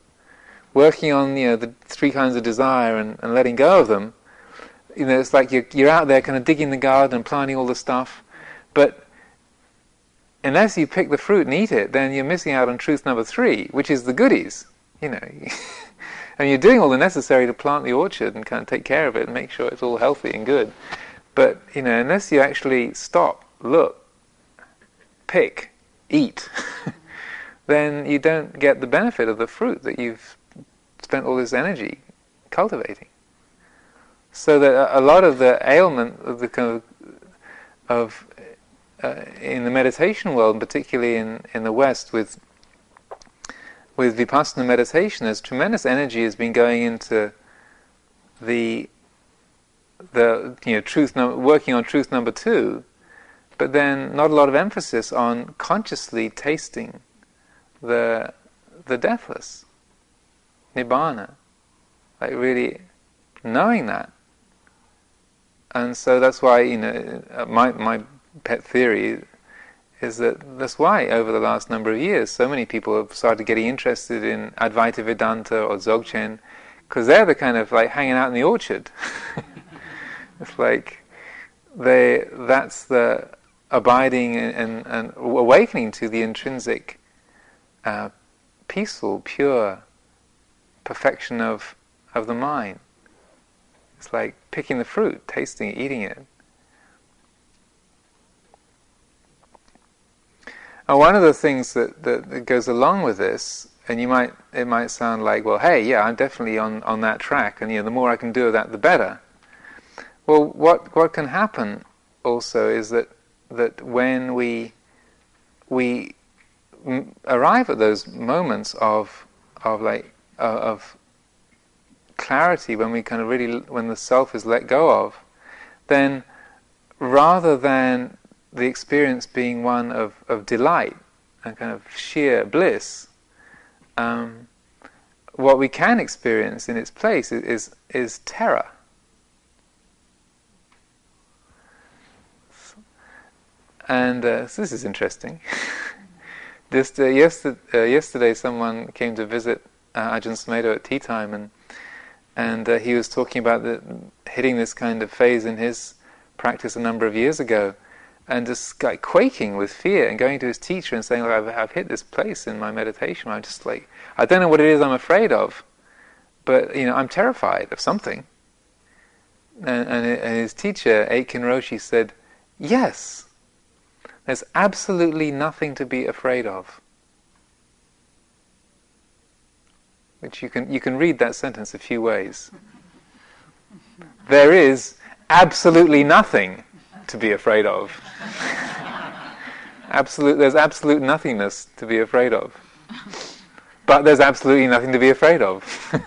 working on you know the three kinds of desire and, and letting go of them. You know, it's like you're you're out there kind of digging the garden and planting all the stuff, but unless you pick the fruit and eat it, then you're missing out on truth number three, which is the goodies. You know. and you're doing all the necessary to plant the orchard and kind of take care of it and make sure it's all healthy and good. But you know, unless you actually stop, look, pick, eat, then you don't get the benefit of the fruit that you've spent all this energy cultivating. So that a lot of the ailment of the kind of, of uh, in the meditation world, particularly in, in the West, with with vipassana meditation, there's tremendous energy has been going into the the you know truth no, working on truth number two, but then not a lot of emphasis on consciously tasting the the deathless nibbana, like really knowing that. And so that's why you know uh, my my pet theory is that that's why over the last number of years so many people have started getting interested in Advaita Vedanta or Dzogchen because they're the kind of like hanging out in the orchard. It's like they that's the abiding and, and, awakening to the intrinsic uh, peaceful, pure perfection of of the mind. It's like picking the fruit, tasting it, eating it. And one of the things that, that, that, goes along with this, and you might it might sound like, well, hey, yeah, I'm definitely on, on that track, and you know, the more I can do of that, the better. Well, what what can happen also is that that when we we m- arrive at those moments of of like uh, of clarity when we kind of really when the self is let go of, then rather than the experience being one of, of delight and kind of sheer bliss, um, what we can experience in its place is, is, is terror And uh, so this is interesting. Just uh, yesterday, uh, yesterday, someone came to visit uh, Ajahn Sumedho at tea time, and and uh, he was talking about the, hitting this kind of phase in his practice a number of years ago, and just like quaking with fear, and going to his teacher and saying, "Look, I've, I've hit this place in my meditation. I'm just like, I don't know what it is I'm afraid of, but you know, I'm terrified of something." And, and, and his teacher, Aitken Roshi, said, "Yes." There's absolutely nothing to be afraid of. Which you can, you can read that sentence a few ways. There is absolutely nothing to be afraid of. Absolute, there's absolute nothingness to be afraid of. But there's absolutely nothing to be afraid of.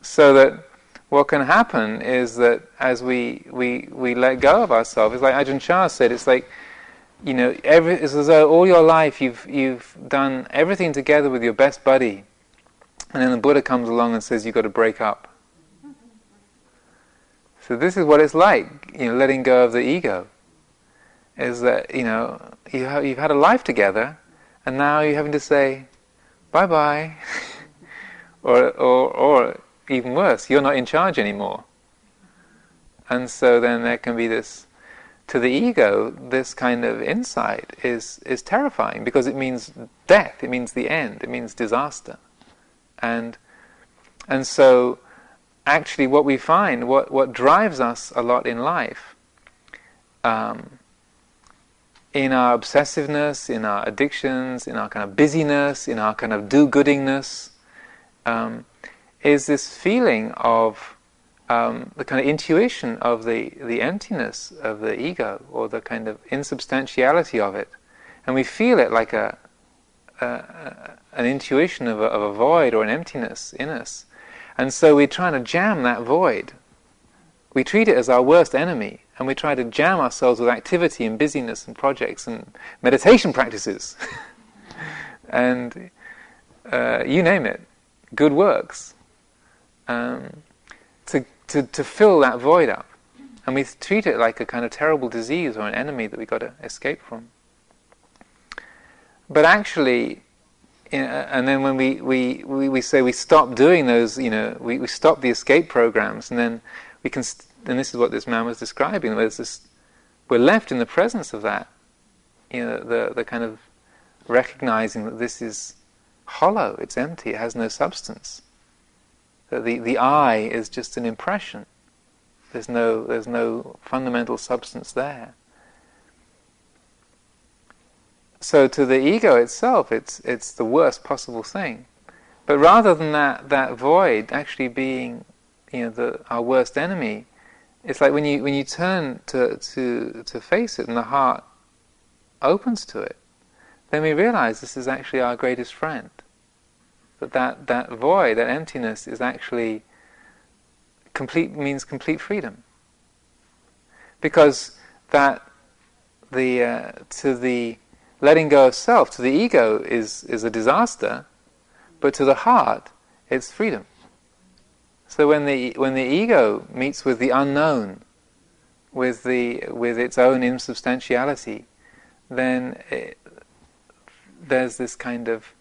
so that what can happen is that as we, we, we let go of ourselves, it's like Ajahn Chah said, it's like, you know, every, it's as though all your life you've, you've done everything together with your best buddy, and then the Buddha comes along and says you've got to break up. So this is what it's like, you know, letting go of the ego. Is that, you know, you have, you've had a life together, and now you're having to say, bye-bye. or, or, or even worse, you're not in charge anymore. And so then there can be this, to the ego, this kind of insight is, is terrifying because it means death, it means the end, it means disaster. And, and so actually what we find, what, what drives us a lot in life, um, in our obsessiveness, in our addictions, in our kind of busyness, in our kind of do-goodingness, um, is this feeling of um, the kind of intuition of the, the emptiness of the ego, or the kind of insubstantiality of it. And we feel it like a, a an intuition of a, of a void or an emptiness in us. And so we're trying to jam that void. We treat it as our worst enemy, and we try to jam ourselves with activity and busyness and projects and meditation practices. and uh, you name it, good works, um, to, to, to fill that void up. And we treat it like a kind of terrible disease or an enemy that we've got to escape from. But actually, and then when we, we, we, we, say we stop doing those, you know, we, we stop the escape programs, and then we can, st- and this is what this man was describing, there's this, we're left in the presence of that, you know, the, the kind of recognizing that this is hollow, it's empty, it has no substance. That the, the I is just an impression. There's no, there's no fundamental substance there. So to the ego itself, it's it's the worst possible thing. But rather than that that void actually being, you know, the, our worst enemy, it's like when you when you turn to to to face it and the heart opens to it, then we realize this is actually our greatest friend. That that, that void, that emptiness, is actually complete means complete freedom. Because that the uh, to the letting go of self to the ego is, is a disaster, but to the heart, it's freedom. So when the, when the ego meets with the unknown, with, the, with its own insubstantiality, then it, there's this kind of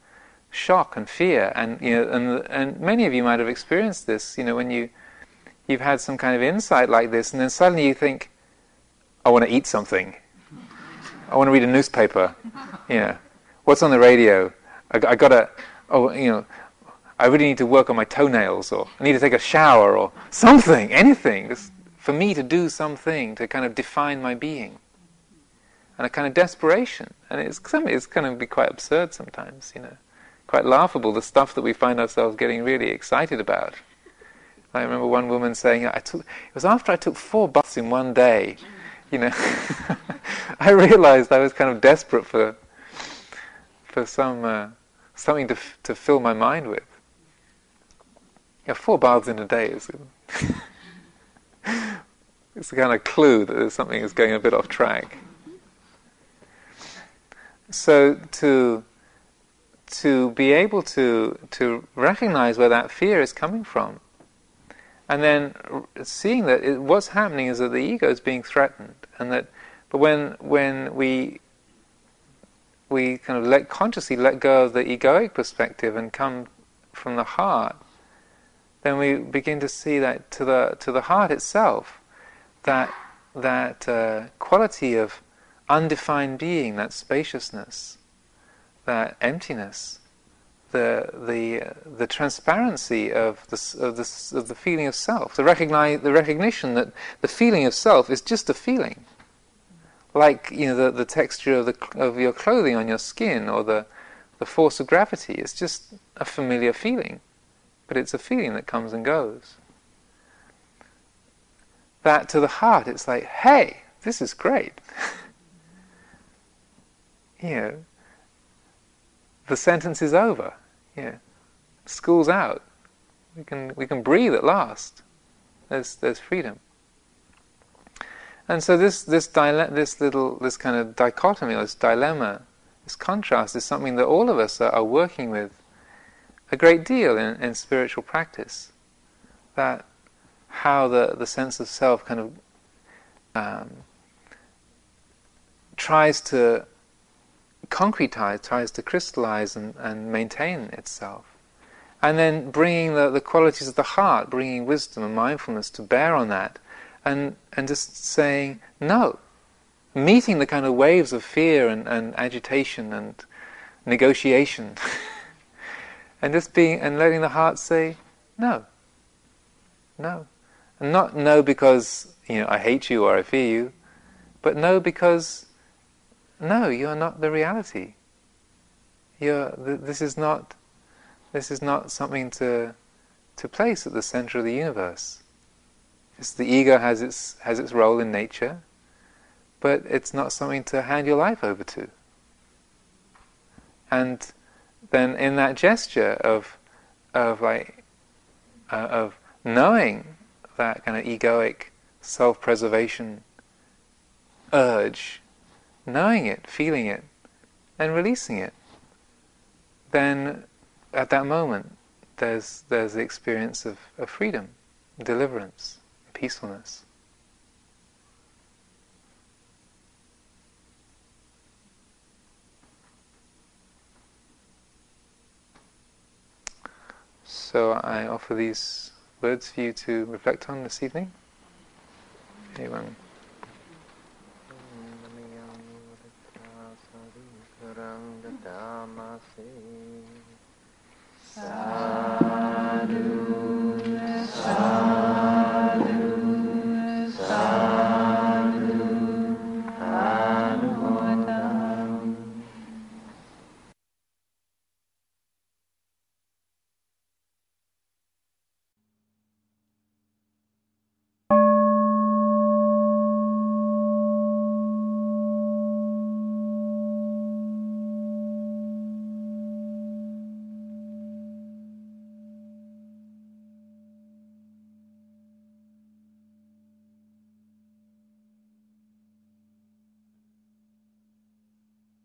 shock and fear, and you know, and and many of you might have experienced this. You know, when you you've had some kind of insight like this, and then suddenly you think, "I want to eat something," I want to read a newspaper. Yeah. What's on the radio? I, I gotta, oh, you know, I really need to work on my toenails, or I need to take a shower, or something, anything. Just for me to do something to kind of define my being. And a kind of desperation. And it's, it's kind of be quite absurd sometimes, you know. Quite laughable, the stuff that we find ourselves getting really excited about. I remember one woman saying, I took, it was after I took four baths in one day you know, I realized I was kind of desperate for for some uh, something to f- to fill my mind with. Yeah, four baths in a day is it's a kind of clue that something is going a bit off track. So to to be able to to recognize where that fear is coming from. And then seeing that it, what's happening is that the ego is being threatened, and that, but when when we we kind of let consciously let go of the egoic perspective and come from the heart, then we begin to see that to the to the heart itself, that that uh, quality of undefined being, that spaciousness, that emptiness, the the the transparency of the of the of the feeling of self, the recognize the recognition that the feeling of self is just a feeling, like you know the the texture of the of your clothing on your skin or the the force of gravity. It's just a familiar feeling, but it's a feeling that comes and goes. That to the heart, it's like, hey, this is great. you know, the sentence is over. Yeah, school's out. We can we can breathe at last. There's there's freedom. And so this this dile- this little this kind of dichotomy, this dilemma, this contrast is something that all of us are, are working with a great deal in, in spiritual practice. That how the the sense of self kind of um, tries to concretize, tries to crystallize and, and maintain itself. And then bringing the, the qualities of the heart, bringing wisdom and mindfulness to bear on that, and, and just saying no. Meeting the kind of waves of fear and, and agitation and negotiation. and just being and letting the heart say no. No. And not no because, you know, I hate you or I fear you, but no because, no, you're not the reality. You're, th- this is not, this is not something to, to place at the center of the universe. It's the ego has its, has its role in nature, but it's not something to hand your life over to. And then in that gesture of, of like, uh, of knowing that kind of egoic self-preservation urge, knowing it, feeling it, and releasing it, then at that moment there's there's the experience of, of freedom, deliverance, peacefulness. So I offer these words for you to reflect on this evening. Anyone? Sarang Dadamasi Sadhu Sadhu